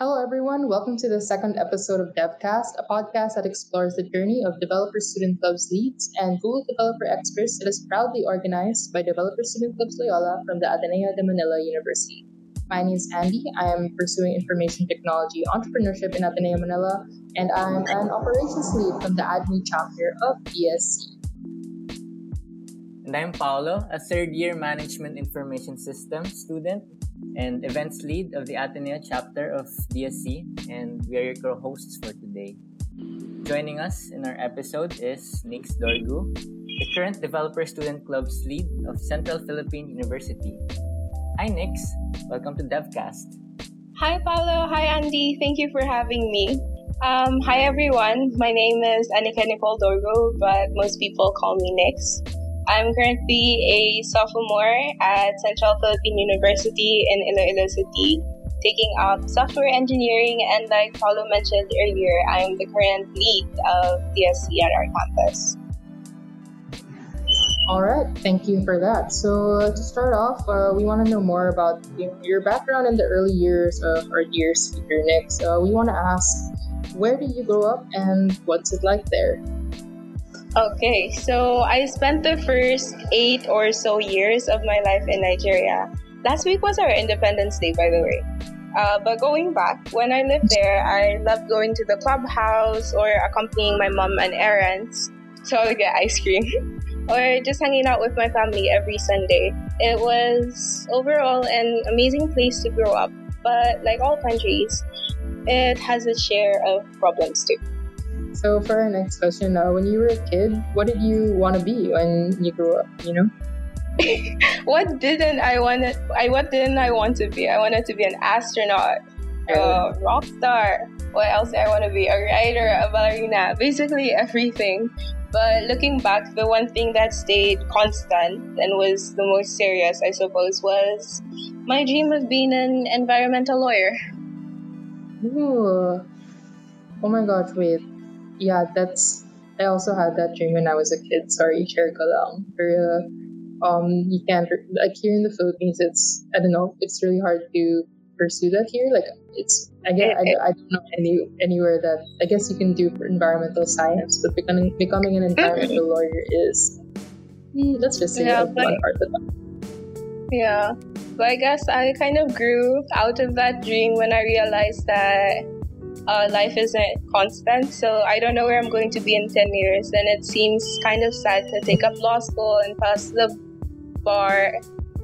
Hello, everyone. Welcome to the second episode of DevCast, a podcast that explores the journey of developer student clubs leads and Google developer experts that is proudly organized by Developer Student Clubs Loyola from the Ateneo de Manila University. My name is Andy. I am pursuing information technology entrepreneurship in Ateneo Manila, and I'm an operations lead from the ADMI chapter of DSC. And I'm Paolo, a third year management information systems student and events lead of the Ateneo chapter of DSC, and we are your co hosts for today. Joining us in our episode is Nix Dorgu, the current Developer Student Club's lead of Central Philippine University. Hi, Nix. Welcome to DevCast. Hi, Paolo. Hi, Andy. Thank you for having me. Um, hi, everyone. My name is Anika Nicole Dorgo, but most people call me Nix. I'm currently a sophomore at Central Philippine University in Iloilo City, taking up software engineering. And like Paolo mentioned earlier, I'm the current lead of DSC at our campus. All right, thank you for that. So to start off, uh, we want to know more about your background in the early years of our dear speaker, Nick. So we want to ask, where did you grow up and what's it like there? Okay, so I spent the first eight or so years of my life in Nigeria. Last week was our Independence Day, by the way. Uh, but going back, when I lived there, I loved going to the clubhouse or accompanying my mom on errands so I would get ice cream or just hanging out with my family every Sunday. It was overall an amazing place to grow up, but like all countries, it has its share of problems too. So for our next question, uh, when you were a kid, what did you want to be when you grew up? You know. what didn't I want? To, I what didn't I want to be? I wanted to be an astronaut, a rock star. What else did I want to be? A writer, a ballerina, basically everything. But looking back, the one thing that stayed constant and was the most serious, I suppose, was my dream of being an environmental lawyer. Ooh. Oh my gosh, wait yeah, that's I also had that dream when I was a kid. Sorry, share ko lang. Pero, um, you can't like here in the Philippines. It's I don't know. It's really hard to pursue that here. Like it's I I, I don't know any anywhere that I guess you can do environmental science, but becoming becoming an environmental lawyer is let's just say yeah, but, one part of that. Yeah, but I guess I kind of grew out of that dream when I realized that uh, life isn't constant. So I don't know where I'm going to be in 10 years. And it seems kind of sad to take up law school and pass the bar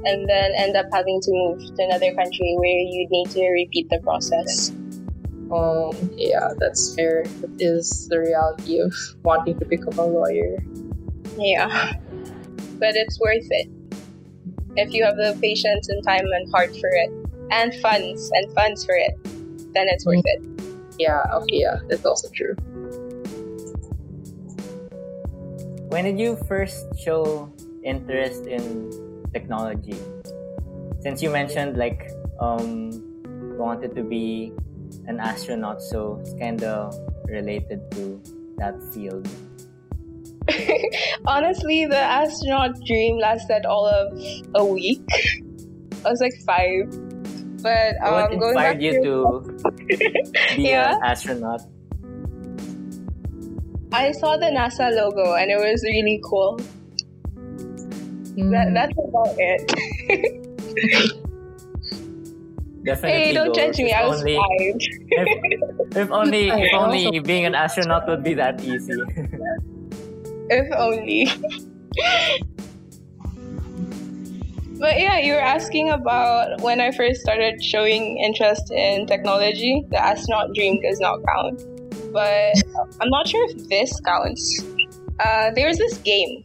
and then end up having to move to another country where you need to repeat the process. Um, yeah, that's fair. It is the reality of wanting to become a lawyer. Yeah, but it's worth it if you have the patience and time and heart for it, and funds and funds for it. Then it's worth it. Yeah, okay, yeah, that's also true. When did you first show interest in technology? Since you mentioned like um wanted to be an astronaut, so it's kind of related to that field. Honestly, the astronaut dream lasted all of a week. I was like five but um, what inspired you to, be yeah. an astronaut? I saw the NASA logo and it was really cool. Mm. That, that's about it. Definitely. Hey, don't judge me. I was only, five. if, if only, if only being an astronaut would be that easy. if only. But yeah, you were asking about when I first started showing interest in technology. The astronaut dream does not count. But I'm not sure if this counts. Uh, there was this game.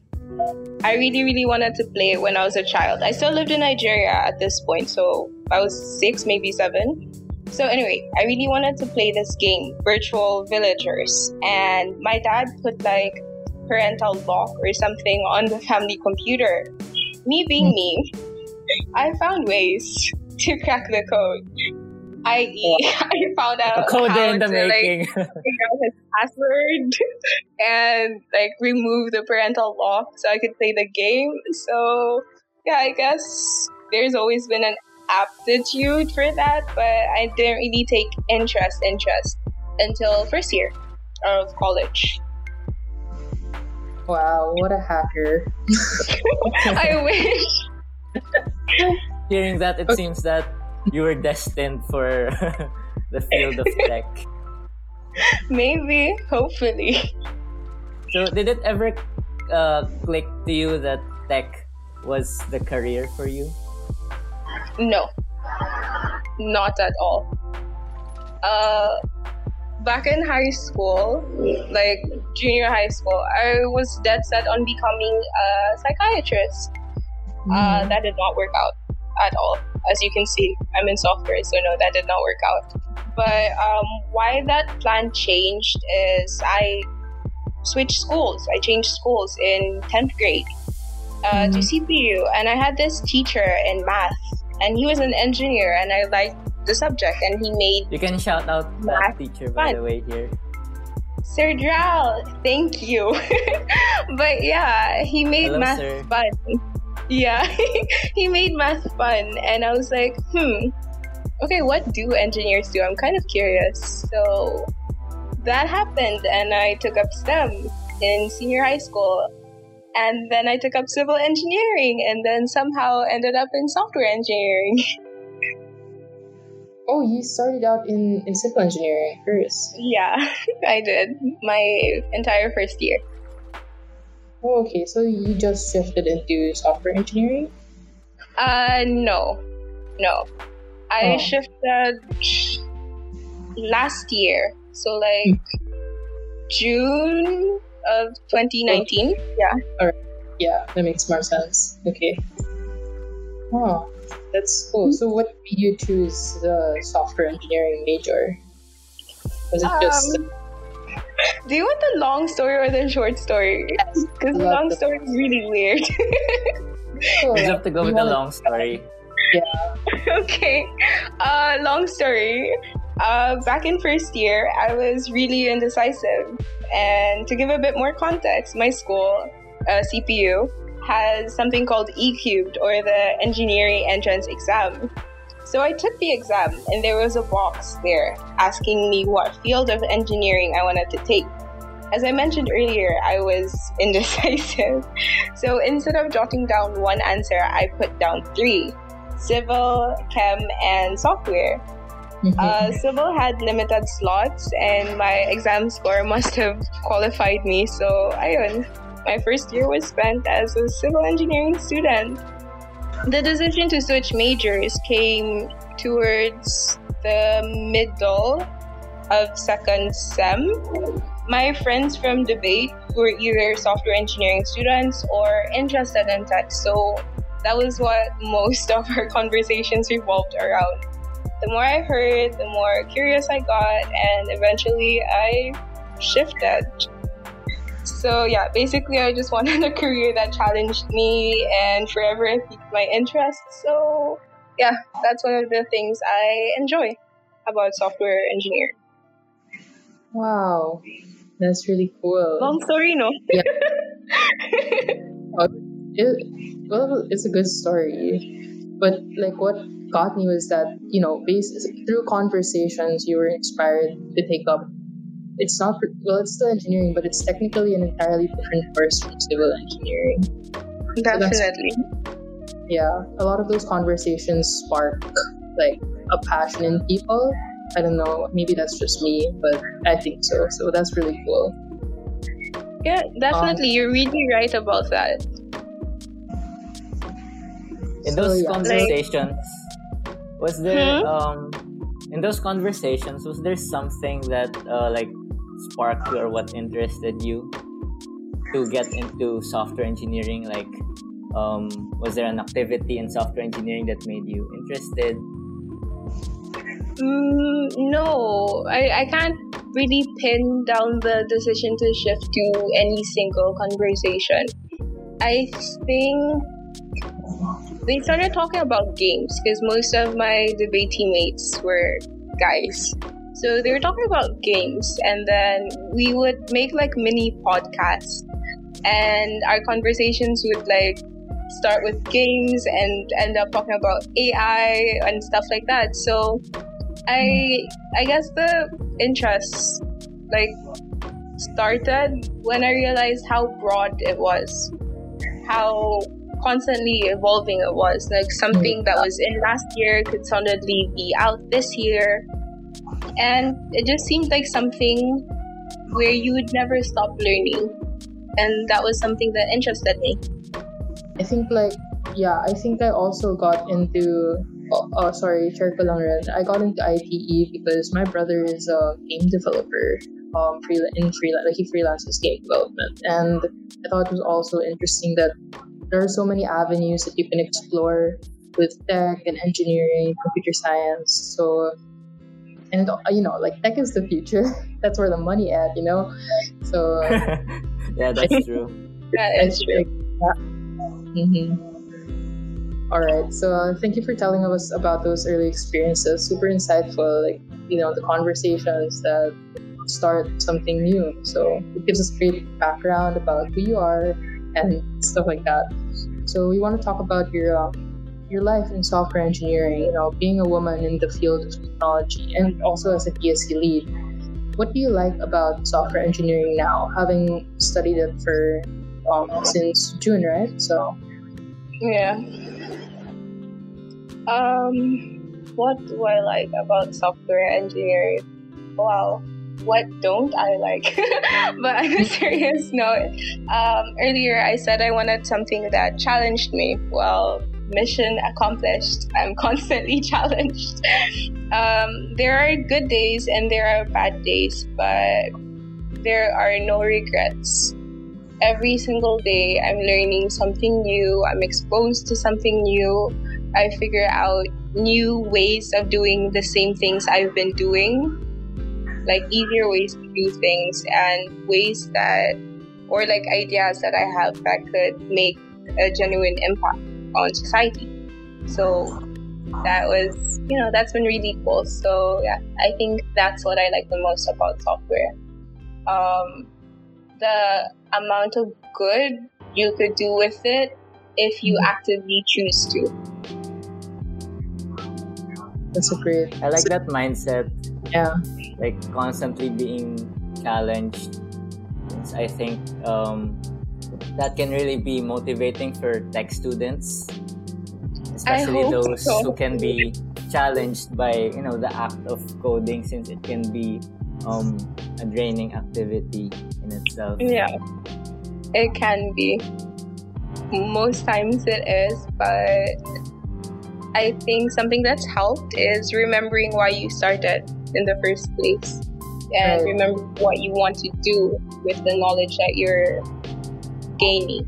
I really, really wanted to play when I was a child. I still lived in Nigeria at this point, so I was six, maybe seven. So anyway, I really wanted to play this game, Virtual Villagers, and my dad put like parental lock or something on the family computer me being hmm. me, I found ways to crack the code. I.e., I found out code how in the to making. like figure out his password and like remove the parental lock so I could play the game. So yeah, I guess there's always been an aptitude for that, but I didn't really take interest interest until first year of college. Wow, what a hacker. I wish. Hearing that, it seems that you were destined for the field of tech. Maybe, hopefully. So, did it ever uh, click to you that tech was the career for you? No, not at all. Uh, back in high school, like junior high school, I was dead set on becoming a psychiatrist. Uh, that did not work out at all. As you can see, I'm in software, so no, that did not work out. But um, why that plan changed is I switched schools. I changed schools in 10th grade uh, to CPU, and I had this teacher in math, and he was an engineer, and I liked the subject, and he made You can shout out that teacher, by the way, here. Sir Dral, thank you. but yeah, he made Hello, math sir. fun. Yeah, he made math fun, and I was like, hmm, okay, what do engineers do? I'm kind of curious. So that happened, and I took up STEM in senior high school. And then I took up civil engineering, and then somehow ended up in software engineering. Oh, you started out in, in civil engineering first. yeah, I did my entire first year. Oh, okay, so you just shifted into software engineering? Uh, no, no. I Oh. shifted last year, so like June of 2019. Yeah. All right. Yeah, that makes more sense. Okay. Oh, that's cool. So, what made you choose the software engineering major? Was it just Um, Do you want the long story or the short story? Because the long the- story is really weird. You have to go you with the long story. Yeah. okay. Uh, long story. Uh, back in first year, I was really indecisive. And to give a bit more context, my school, uh, CPU, has something called E Cubed or the Engineering Entrance Exam. So I took the exam, and there was a box there asking me what field of engineering I wanted to take. As I mentioned earlier, I was indecisive. So instead of jotting down one answer, I put down three civil, chem, and software. Mhm. Uh, civil had limited slots, and my exam score must have qualified me. So, ayun, my first year was spent as a civil engineering student. The decision to switch majors came towards the middle of second sem. My friends from debate were either software engineering students or interested in tech, so that was what most of our conversations revolved around. The more I heard, the more curious I got, and eventually I shifted. So, yeah, basically, I just wanted a career that challenged me and forever piqued my interest. So, yeah, that's one of the things I enjoy about software engineering. wow, that's really cool. Long story, no? Oh, it, well, it's a good story, but like what got me was that you know, based through conversations, you were inspired to take up. It's not well, it's still engineering, but it's technically an entirely different course from civil engineering. Definitely. Yeah, a lot of those conversations spark like a passion in people. I don't know, maybe that's just me, but I think so. So that's really cool. Yeah, definitely. You're really right about that. In So, those yeah. conversations, was there Hmm? um in those conversations was there something that uh, like sparked you or what interested you to get into software engineering? Like, um, was there an activity in software engineering that made you interested? Mm, no, I, I can't really pin down the decision to shift to any single conversation. I think they started talking about games because most of my debate teammates were guys. So they were talking about games, and then we would make like mini podcasts, and our conversations would like start with games and end up talking about AI and stuff like that. So I I guess the interest like started when I realized how broad it was, how constantly evolving it was. Like something that was in last year could suddenly be out this year, and it just seemed like something where you would never stop learning, and that was something that interested me. I think like yeah, I think I also got into oh, oh sorry. I got into ITE because my brother is a game developer um free in freelance like he freelances game development and I thought it was also interesting that there are so many avenues that you can explore with tech and engineering, computer science. So and you know like tech is the future that's where the money at you know so yeah that's true that is true yeah. mm-hmm. All right. So uh, thank you for telling us about those early experiences. Super insightful. Like you know the conversations that start something new. So it gives us great background about who you are and stuff like that. So we want to talk about your uh, your life in software engineering. You know, being a woman in the field of technology and also as a DSC lead. What do you like about software engineering now, having studied it for um, since June, right? So yeah. Um, what do I like about software engineering? Wow, what don't I like? but a serious note, um, earlier I said I wanted something that challenged me. Well, mission accomplished. I'm constantly challenged. Um, there are good days and there are bad days, but there are no regrets. Every single day, I'm learning something new, I'm exposed to something new I figure out new ways of doing the same things I've been doing, like easier ways to do things and ways that, or like ideas that I have that could make a genuine impact on society. So that was, you know, that's been really cool. So yeah, I think that's what I like the most about software. Um, the amount of good you could do with it if you mm-hmm. actively choose to. That's a great. I like that mindset. Yeah. Like constantly being challenged. I think um, that can really be motivating for tech students, especially those so. who can be challenged by you know the act of coding, since it can be um, a draining activity in itself. Yeah, it can be. Most times it is, but I think something that's helped is remembering why you started in the first place and remember what you want to do with the knowledge that you're gaining.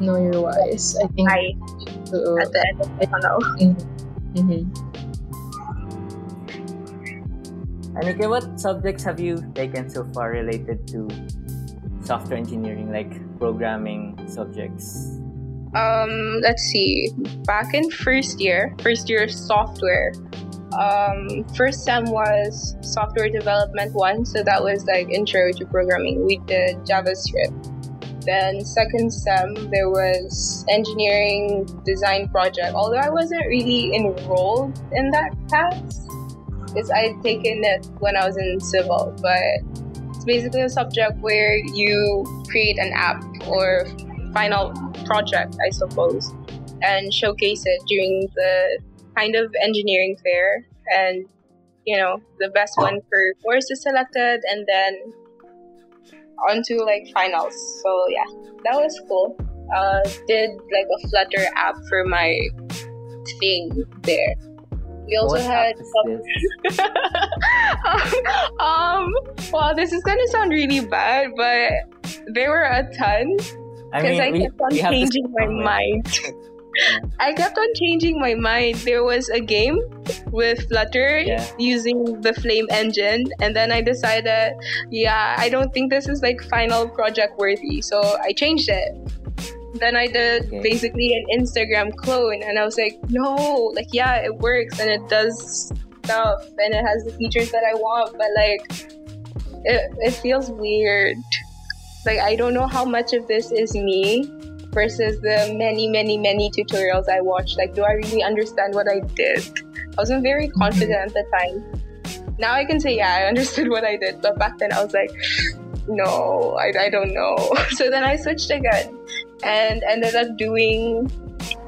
Know your whys. I think I, uh, at the end of the tunnel. Mm-hmm. Anika, what subjects have you taken so far related to software engineering, like programming subjects? um, let's see, back in first year, first year software, um, first sem was software development one, so that was like intro to programming. We did JavaScript. Then second sem there was engineering design project. Although I wasn't really enrolled in that class, because I'd taken it when I was in civil, but it's basically a subject where you create an app or final project, I suppose, and showcase it during the kind of engineering fair. And, you know, the best one for course is selected, and then onto like finals. So, yeah, that was cool. Uh, did like a Flutter app for my thing there. We also what had um well this is gonna sound really bad, but there were a ton because I, mean, I kept on changing my mind. I kept on changing my mind. There was a game with Flutter yeah. using the Flame engine, and then I decided, yeah, I don't think this is like final project worthy, so I changed it. Then I did okay. basically an Instagram clone, and I was like, no, like yeah, it works and it does stuff and it has the features that I want, but like it, it feels weird like I don't know how much of this is me versus the many, many, many tutorials I watched. Like, do I really understand what I did? I wasn't very Mm-hmm. confident at the time. Now I can say, yeah, I understood what I did. But back then I was like, no, I, I don't know. So then I switched again and ended up doing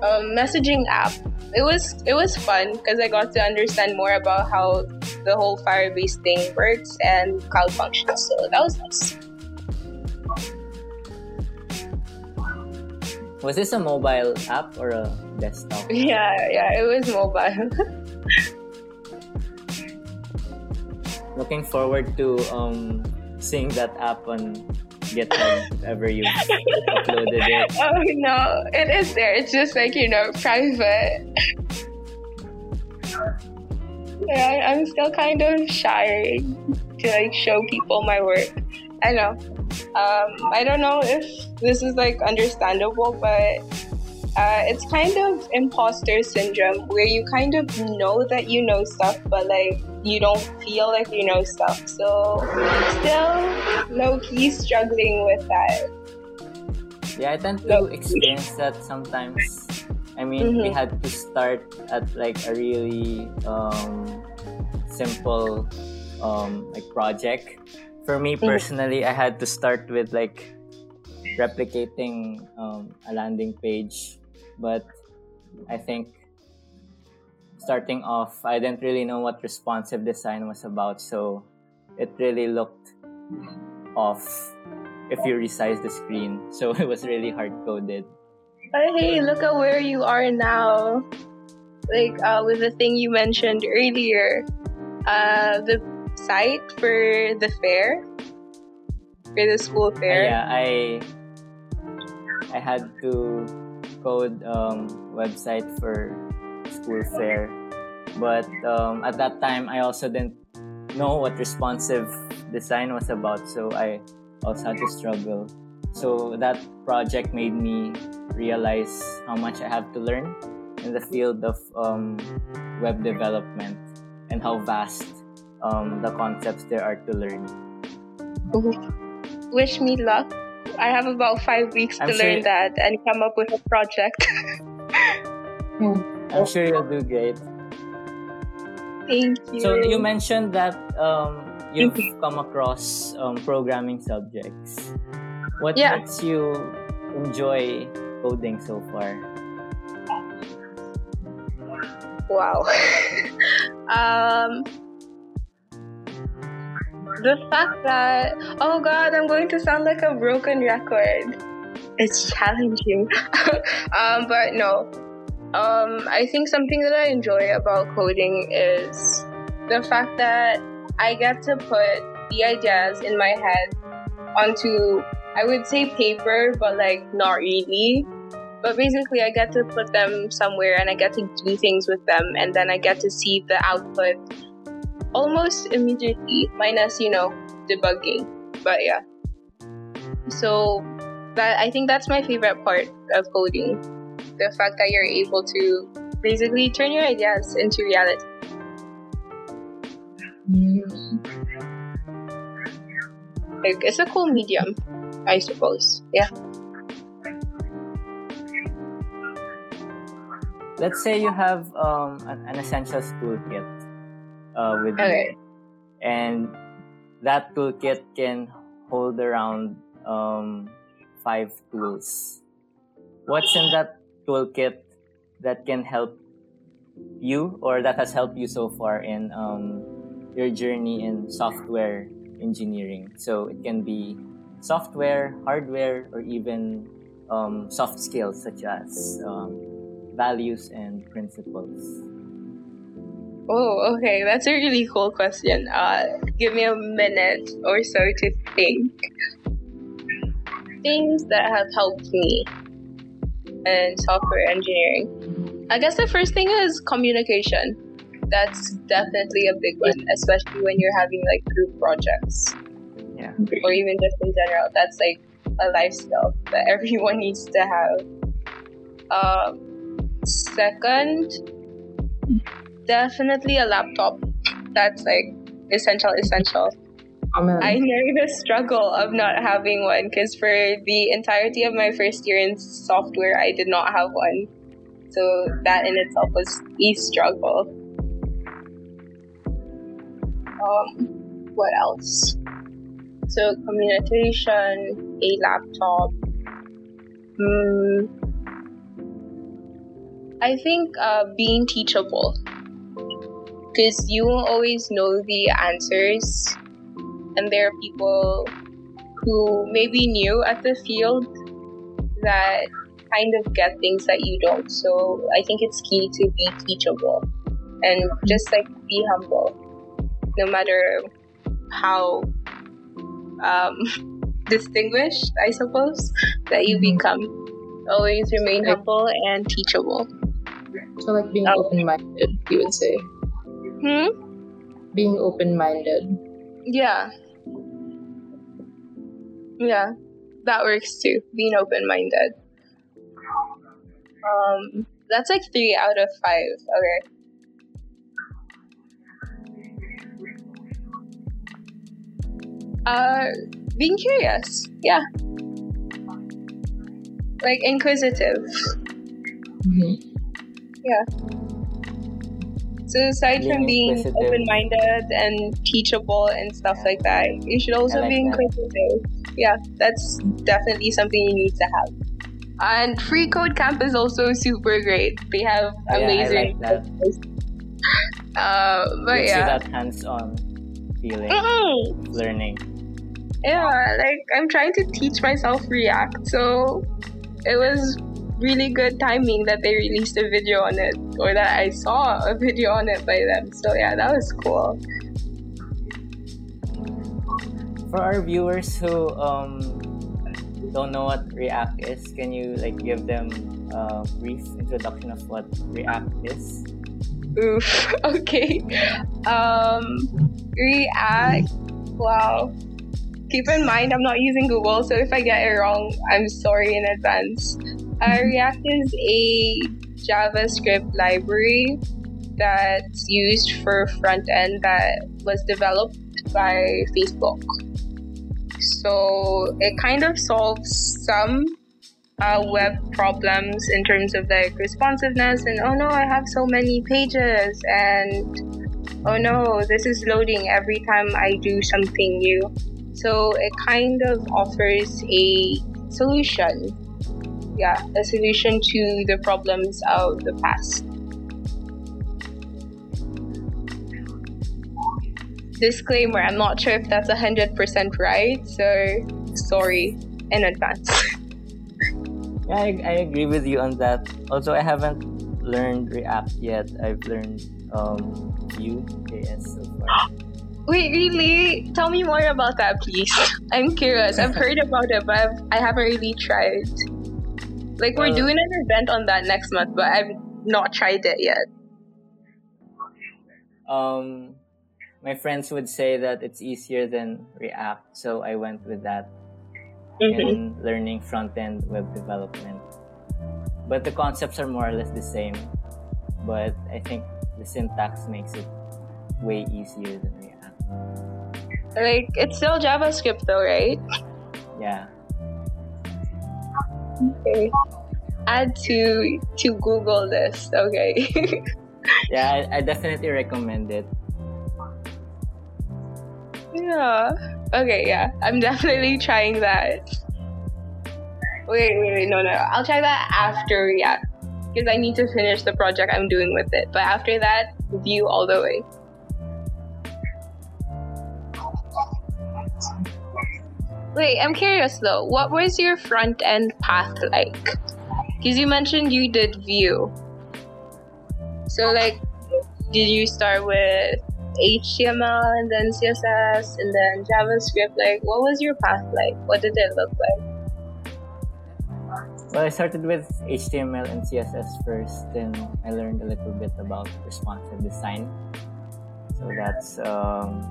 a messaging app. It was it was fun because I got to understand more about how the whole Firebase thing works and cloud functions. So that was nice. Was this a mobile app or a desktop? Yeah, yeah, it was mobile. Looking forward to um seeing that app on GitHub ever you uploaded it. oh no, it is there. It's just like you know, private. Yeah, I'm still kind of shy to like show people my work. I know. Um, I don't know if this is like understandable, but uh, it's kind of imposter syndrome where you kind of know that you know stuff, but like you don't feel like you know stuff. So still low key struggling with that. Yeah, I tend to experience that sometimes. I mean, we Mhm. had to start at like a really um, simple um, like project. For me personally, I had to start with like replicating um, a landing page, but I think starting off, I didn't really know what responsive design was about, so it really looked off if you resize the screen. So it was really hard coded. But hey, look at where you are now. Like uh, with the thing you mentioned earlier, uh, the site for the fair, for the school fair. yeah, I I had to code um, website for school fair, but um, at that time I also didn't know what responsive design was about, so I also had to struggle. So that project made me realize how much I have to learn in the field of um, web development and how vast um, the concepts there are to learn. Wish me luck. I have about five weeks I'm to sure- learn that and come up with a project. I'm sure you'll do great. Thank you. So you mentioned that um, you've come across um, programming subjects. What Yeah. makes you enjoy coding so far? Wow. um, the fact that oh god, I'm going to sound like a broken record. It's challenging. um, but no. Um, I think something that I enjoy about coding is the fact that I get to put the ideas in my head onto I would say paper, but like not really. But basically, I get to put them somewhere and I get to do things with them, and then I get to see the output almost immediately, minus, you know, debugging. But yeah. So, that I think that's my favorite part of coding the fact that you're able to basically turn your ideas into reality. Like, it's a cool medium, I suppose. Yeah. Let's say you have um, an, an essentials toolkit uh, with Okay. you, and that toolkit can hold around um, five tools. What's in that toolkit that can help you, or that has helped you so far in um, your journey in software engineering? So it can be software, hardware, or even um, soft skills such as um, values and principles. Oh, okay. That's a really cool question. Uh, give me a minute or so to think. Things that have helped me in software engineering. I guess the first thing is communication. That's definitely a big one, especially when you're having like group projects Yeah. or even just in general. That's like a life skill that everyone needs to have. Um, second, definitely a laptop. That's like essential, essential. Amen. I know the struggle of not having one because for the entirety of my first year in software, I did not have one. So that in itself was a struggle. Um, what else? So communication, a laptop. Hmm. I think uh, being teachable because you won't always know the answers and there are people who may be new at the field that kind of get things that you don't. So I think it's key to be teachable and just like be humble, no matter how um, distinguished, I suppose, that you Mhm. become. Always remain humble and teachable. So like being Oh. open-minded, you would say. Hmm? Being open-minded. Yeah. Yeah, that works too. Being open minded. Um, that's like three out of five. Okay. Uh, being curious. Yeah. Like inquisitive. Mhm. So aside from Being being open minded and teachable and stuff like that, you should also like be that. inquisitive. Yeah, that's definitely something you need to have. And Free Code Camp is also super great. They have Oh, yeah, I amazing. like that. Uh, but Gives you yeah. that hands-on feeling, Mm-mm. of learning. Yeah, like I'm trying to teach myself React, so it was really good timing that they released a video on it, or that I saw a video on it by them. So yeah, that was cool. For our viewers who um, don't know what React is, can you like give them a brief introduction of what React is? Oof. Okay. Um, React. Wow. Keep in mind, I'm not using Google, so if I get it wrong, I'm sorry in advance. Uh, React is a JavaScript library that's used for front end that was developed by Facebook. So it kind of solves some uh, web problems in terms of like responsiveness and oh no i have so many pages and oh no this is loading every time i do something new. So it kind of offers a solution yeah a solution to the problems of the past disclaimer i'm not sure if that's 100% right so sorry in advance Yeah, I, I agree with you on that. Also, I haven't learned React yet. I've learned um, Vue.js so far. Wait, really? Tell me more about that, please. I'm curious. I've heard about it, but I've, I haven't really tried. Like, we're Well- doing an event on that next month, but I've not tried it yet. Um, my friends would say that it's easier than React, so I went with that Mm-hmm. in learning front-end web development. But the concepts are more or less the same. But I think the syntax makes it way easier than React. Like, it's still JavaScript, though, right? Yeah. Okay. Add to to Google this. Okay. Yeah, I, I definitely recommend it. yeah. Okay. Yeah. I'm definitely trying that. Wait, wait, wait. No, no. I'll try that after Yeah, because I need to finish the project I'm doing with it. But after that, Vue all the way. Wait, I'm curious though. What was your front end path like? Because you mentioned you did Vue. So, like, did you start with HTML and then CSS and then JavaScript? Like, what was your path like? What did it look like? Well, I started with HTML and CSS first, then I learned a little bit about responsive design. So that's um,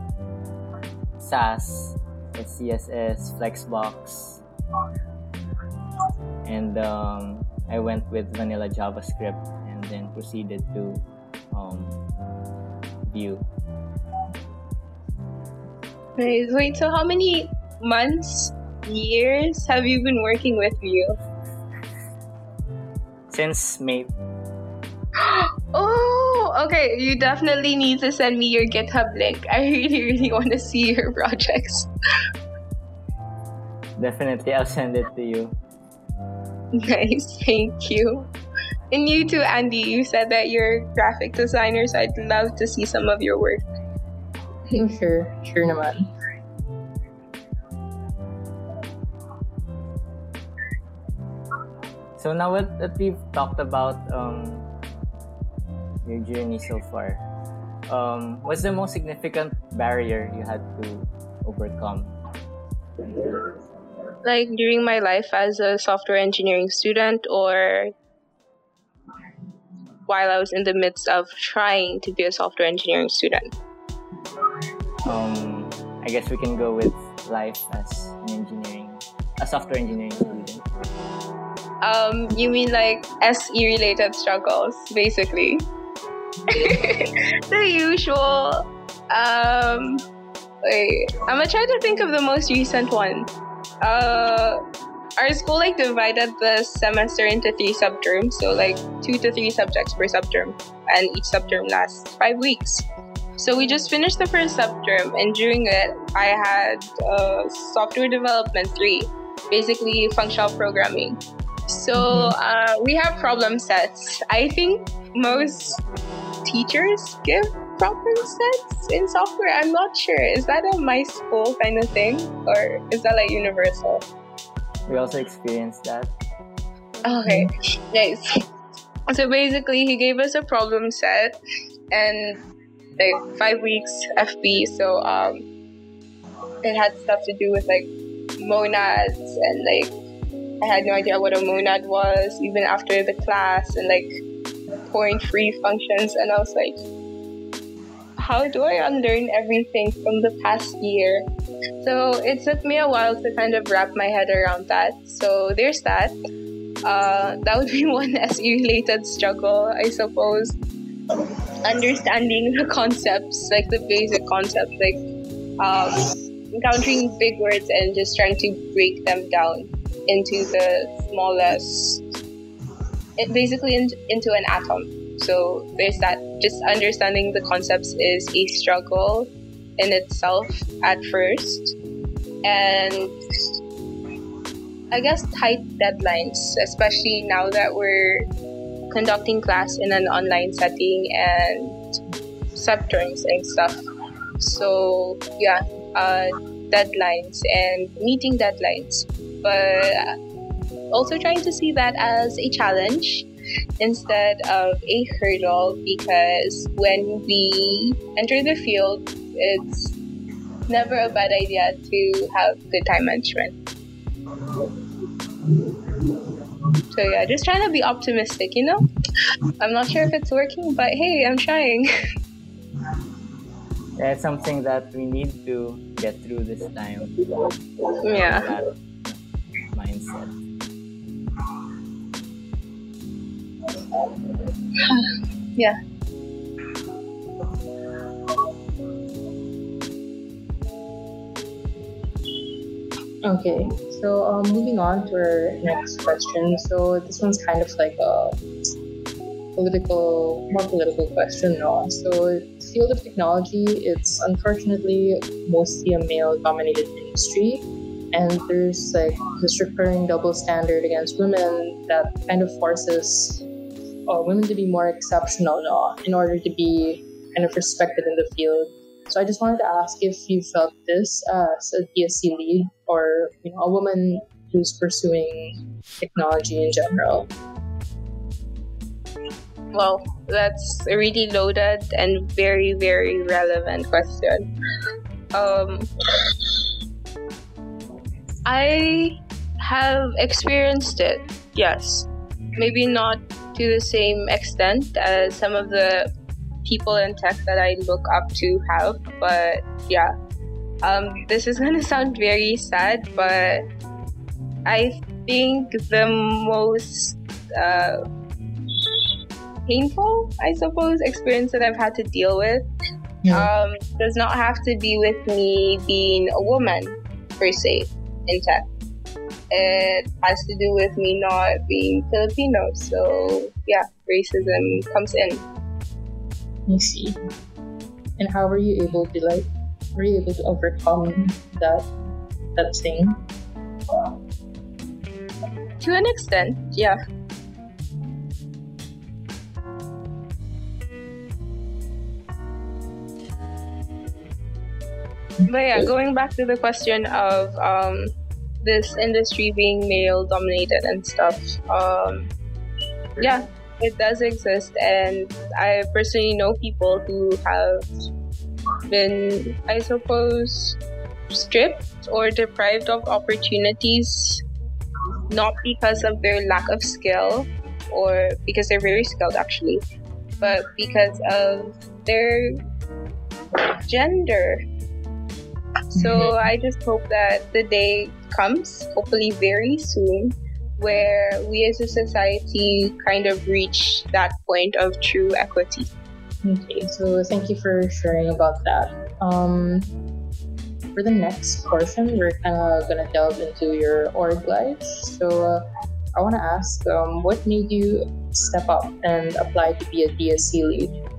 Sass, it's CSS, Flexbox, and um, I went with vanilla JavaScript and then proceeded to um, Vue. Wait, wait, so how many months, years have you been working with Vue? Since May. Oh, okay. You definitely need to send me your GitHub link. I really, really want to see your projects. Definitely, I'll send it to you. Nice, thank you. And you too, Andy. You said that you're a graphic designer, so I'd love to see some of your work. Sure, sure no naman. So now that, that we've talked about um, your journey so far, um, what's the most significant barrier you had to overcome? Like during my life as a software engineering student, or while I was in the midst of trying to be a software engineering student? Um, I guess we can go with life as an engineering, a software engineering student. Um, you mean like SE related struggles, basically? the usual. Um, wait, I'm gonna try to think of the most recent one. Uh, our school like divided the semester into three subterms, so like two to three subjects per subterm, and each subterm lasts five weeks. So we just finished the first subterm, and during it, I had uh, software development three, basically functional programming. So uh, we have problem sets. I think most teachers give problem sets in software. I'm not sure. Is that a my school kind of thing, or is that like universal? We also experienced that. Okay, nice. So basically, he gave us a problem set and like five weeks FP. So um, it had stuff to do with like monads and like I had no idea what a monad was even after the class and like point free functions and I was like how do I unlearn everything from the past year? So it took me a while to kind of wrap my head around that. So there's that. Uh, that would be one SE related struggle, I suppose. Understanding the concepts, like the basic concepts, like um, encountering big words and just trying to break them down into the smallest, it basically in, into an atom. So there's that. Just understanding the concepts is a struggle in itself at first. And I guess tight deadlines, especially now that we're conducting class in an online setting and subterms and stuff. So yeah, uh, deadlines and meeting deadlines, but also trying to see that as a challenge instead of a hurdle because when we enter the field, it's never a bad idea to have good time management. So yeah, just trying to be optimistic, you know? I'm not sure if it's working, but hey, I'm trying. That's something that we need to get through this time. Yeah. That mindset. yeah. Okay, so um, moving on to our next question. So this one's kind of like a political, more political question. No? So field of technology, it's unfortunately mostly a male-dominated industry, and there's like this recurring double standard against women that kind of forces uh, women to be more exceptional no? in order to be kind of respected in the field. So I just wanted to ask if you felt this as a DSC lead or you know a woman who's pursuing technology in general. Well, that's a really loaded and very, very relevant question. Um, I have experienced it, yes. Maybe not to the same extent as some of the people in tech that I look up to have. But yeah, um, this is gonna sound very sad, but I think the most uh, painful, I suppose, experience that I've had to deal with Yeah. Um, does not have to be with me being a woman per se in tech. It has to do with me not being Filipino. So yeah, racism comes in. I see. And how were you able to like were you able to overcome that that thing? To an extent, yeah. But yeah, going back to the question of um, this industry being male dominated and stuff, um, yeah, it does exist. And I personally know people who have been, I suppose, stripped or deprived of opportunities, not because of their lack of skill or because they're very skilled actually, but because of their gender. So I just hope that the day comes, hopefully very soon, where we as a society kind of reach that point of true equity. Okay, so thank you for sharing about that. Um, for the next portion, we're kind of gonna delve into your org life. So uh, I want to ask, um, what made you step up and apply to be a DSC lead?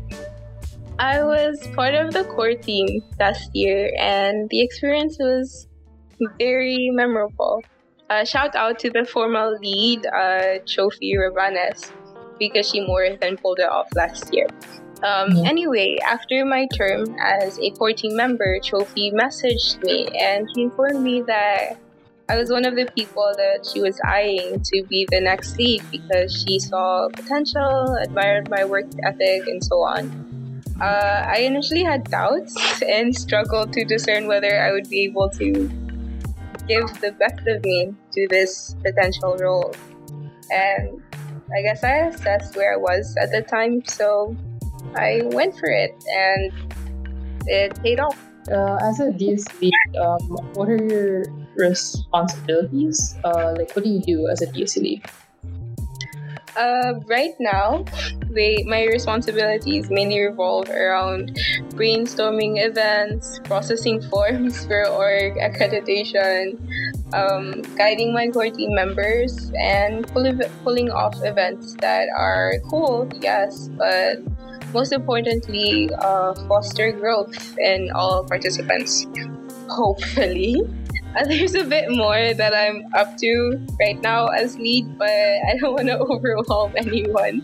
I was part of the core team last year, and the experience was very memorable. Uh, shout out to the former lead, uh, Chofi Rabanes, because she more than pulled it off last year. Um, Yeah. Anyway, after my term as a core team member, Chofi messaged me and she informed me that I was one of the people that she was eyeing to be the next lead because she saw potential, admired my work ethic, and so on. Uh, I initially had doubts and struggled to discern whether I would be able to give the best of me to this potential role. And I guess I assessed where I was at the time, so I went for it and it paid off. Uh, as a DSC, um, what are your responsibilities? Uh, like, what do you do as a lead? Uh, right now, they, my responsibilities mainly revolve around brainstorming events, processing forms for org accreditation, um, guiding my core team members, and pull- pulling off events that are cool, yes, but most importantly, uh, foster growth in all participants. Hopefully. There's a bit more that I'm up to right now as lead, but I don't want to overwhelm anyone.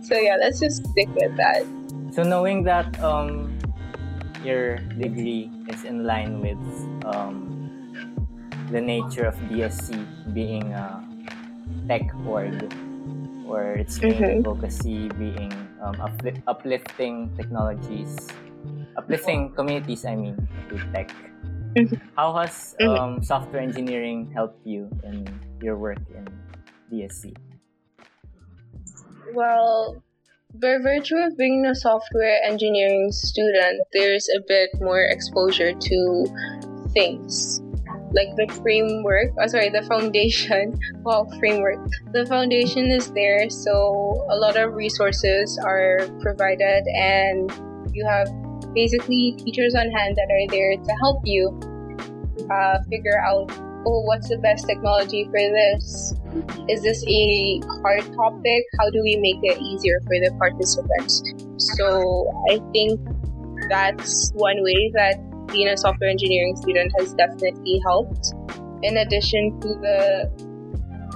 So yeah, let's just stick with that. So knowing that um, your degree is in line with um, the nature of DSC being a tech org, where its main Mhm. advocacy being um, upli- uplifting technologies, uplifting communities. I mean, to tech. Mhm. How has Mhm. um, software engineering helped you in your work in DSC? Well, by virtue of being a software engineering student, there's a bit more exposure to things. Like the framework, oh, sorry, the foundation. Well, framework. The foundation is there, so a lot of resources are provided, and you have basically teachers on hand that are there to help you uh, figure out oh, what's the best technology for this? Is this a hard topic? How do we make it easier for the participants? So I think that's one way that being a software engineering student has definitely helped. In addition to the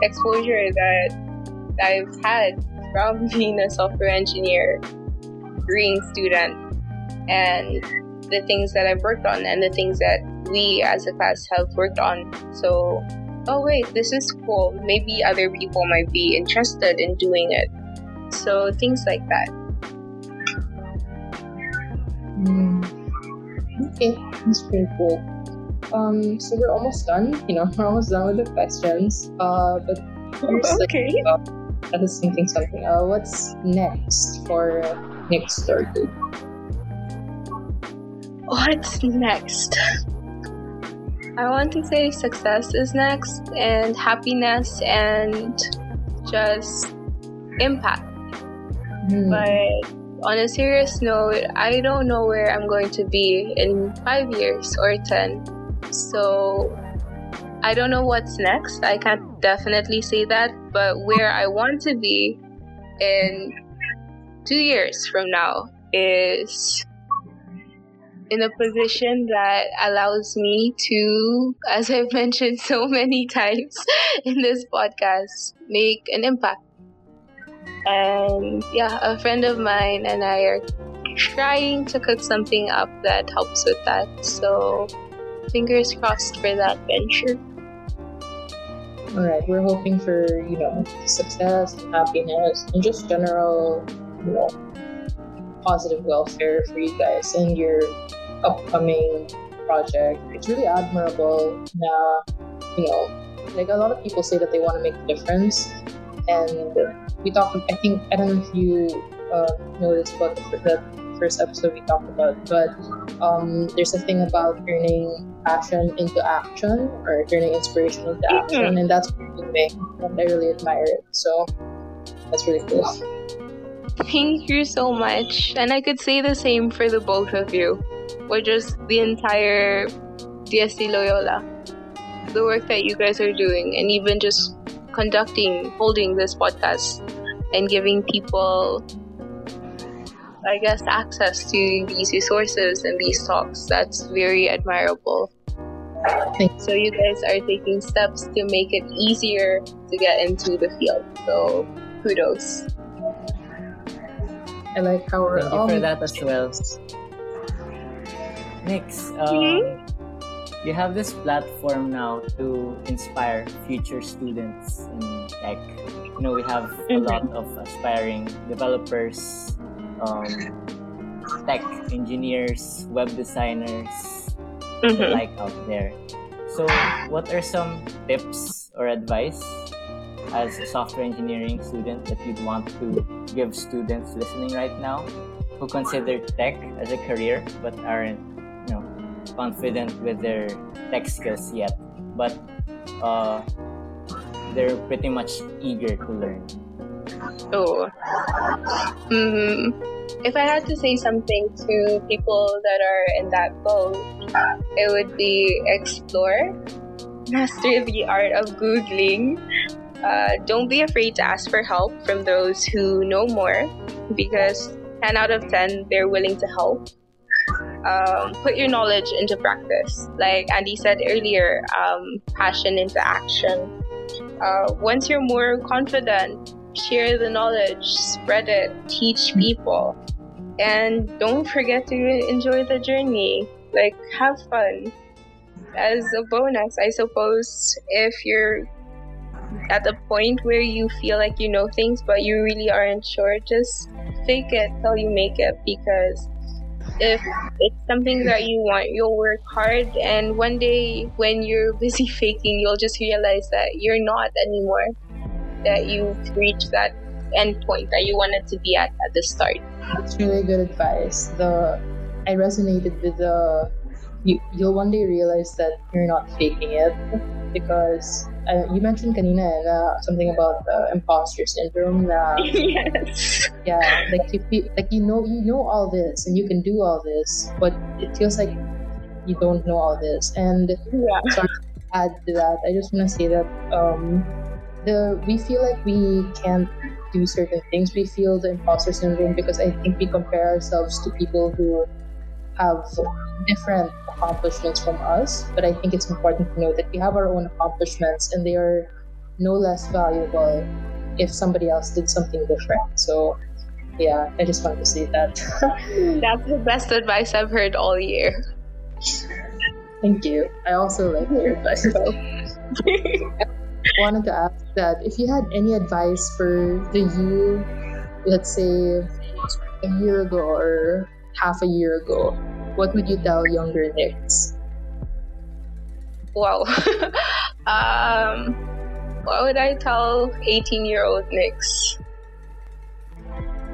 exposure that I've had from being a software engineer, green student, and the things that I've worked on and the things that we as a class have worked on. So, oh wait, this is cool. Maybe other people might be interested in doing it. So, things like that. Mm. Okay, that's pretty cool. Um, so we're almost done. You know, we're almost done with the questions. Uh, but like, Okay. uh, I was thinking something. Uh, what's next for uh, next or two? What's next? I want to say success is next, and happiness, and just impact. Hmm. But on a serious note, I don't know where I'm going to be in five years or 10. So I don't know what's next. I can't definitely say that. But where I want to be in two years from now is in a position that allows me to, as I've mentioned so many times in this podcast, make an impact. And yeah, a friend of mine and I are trying to cook something up that helps with that. So fingers crossed for that venture. All right, we're hoping for you know success, happiness, and just general you know positive welfare for you guys and your upcoming project. It's really admirable. Now, you know, like a lot of people say that they want to make a difference, and we talked. I think I don't know if you uh, noticed about the, the first episode we talked about, but um, there's a thing about turning passion into action or turning inspiration into action, mm-hmm. and that's what you're doing. And I really admire it. So that's really cool. Thank you so much. And I could say the same for the both of you, or just the entire DSC Loyola. The work that you guys are doing, and even just conducting, holding this podcast, and giving people I guess, access to these resources and these talks. That's very admirable. So you guys are taking steps to make it easier to get into the field. So kudos. I like how we're Thank you for that as well. Next, um, mm-hmm. you have this platform now to inspire future students in tech. You know, we have mm-hmm. a lot of aspiring developers, um, tech engineers, web designers mm-hmm. like out there. So, what are some tips or advice as a software engineering student that you'd want to give students listening right now who consider tech as a career but aren't, you know, confident with their tech skills yet, but uh, they're pretty much eager to learn? Oh. If I had to say something to people that are in that boat, it would be explore, master the art of Googling. Uh, don't be afraid to ask for help from those who know more because 10 out of 10 they're willing to help. Um, put your knowledge into practice. Like Andy said earlier, um, passion into action. Uh, once you're more confident, share the knowledge, spread it, teach people. And don't forget to enjoy the journey. Like, have fun. As a bonus, I suppose, if you're at the point where you feel like you know things but you really aren't sure, just fake it till you make it because if it's something that you want, you'll work hard, and one day when you're busy faking, you'll just realize that you're not anymore that you've reached that end point that you wanted to be at at the start. It's really good advice. The I resonated with the you, you'll one day realize that you're not faking it because uh, you mentioned kanina uh, something about the imposter syndrome yes yeah like you feel, like you know you know all this and you can do all this but it feels like you don't know all this and yeah. so add to that I just want to say that um, the we feel like we can't do certain things. We feel the imposter syndrome because I think we compare ourselves to people who have different accomplishments from us. But I think it's important to know that we have our own accomplishments and they are no less valuable if somebody else did something different. So yeah, I just wanted to say that. That's the best advice I've heard all year. Thank you. I also like your advice wanted to ask that if you had any advice for the you, let's say a year ago or half a year ago, what would you tell younger Nix? Wow. um, what would I tell 18 year old Nix?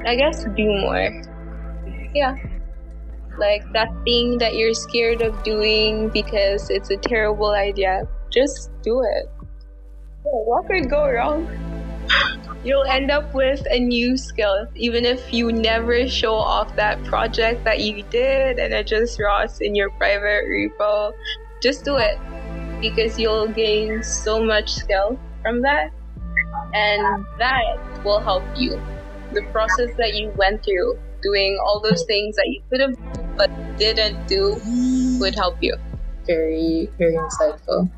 I guess do more. Yeah. Like that thing that you're scared of doing because it's a terrible idea, just do it. What could go wrong? you'll end up with a new skill, even if you never show off that project that you did and it just rots in your private repo. Just do it because you'll gain so much skill from that, and that will help you. The process that you went through, doing all those things that you could have but didn't do, would help you. Very, very insightful.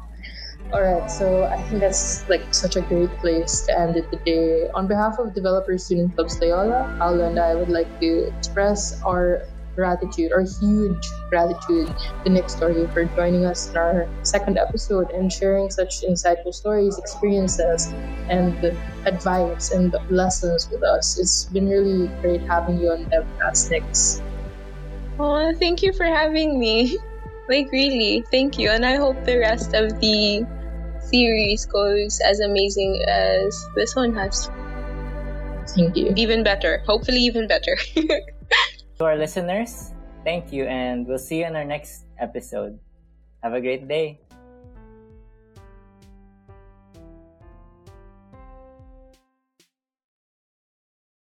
All right, so I think that's like such a great place to end it today. On behalf of Developer Student Clubs Loyola, Paolo and I would like to express our gratitude, our huge gratitude to Nick Story for joining us in our second episode and sharing such insightful stories, experiences, and advice and lessons with us. It's been really great having you on DevCast, Nick. Oh, thank you for having me. Like, really, thank you. And I hope the rest of the series goes as amazing as this one has. Thank you. Even better. Hopefully, even better. to our listeners, thank you, and we'll see you in our next episode. Have a great day.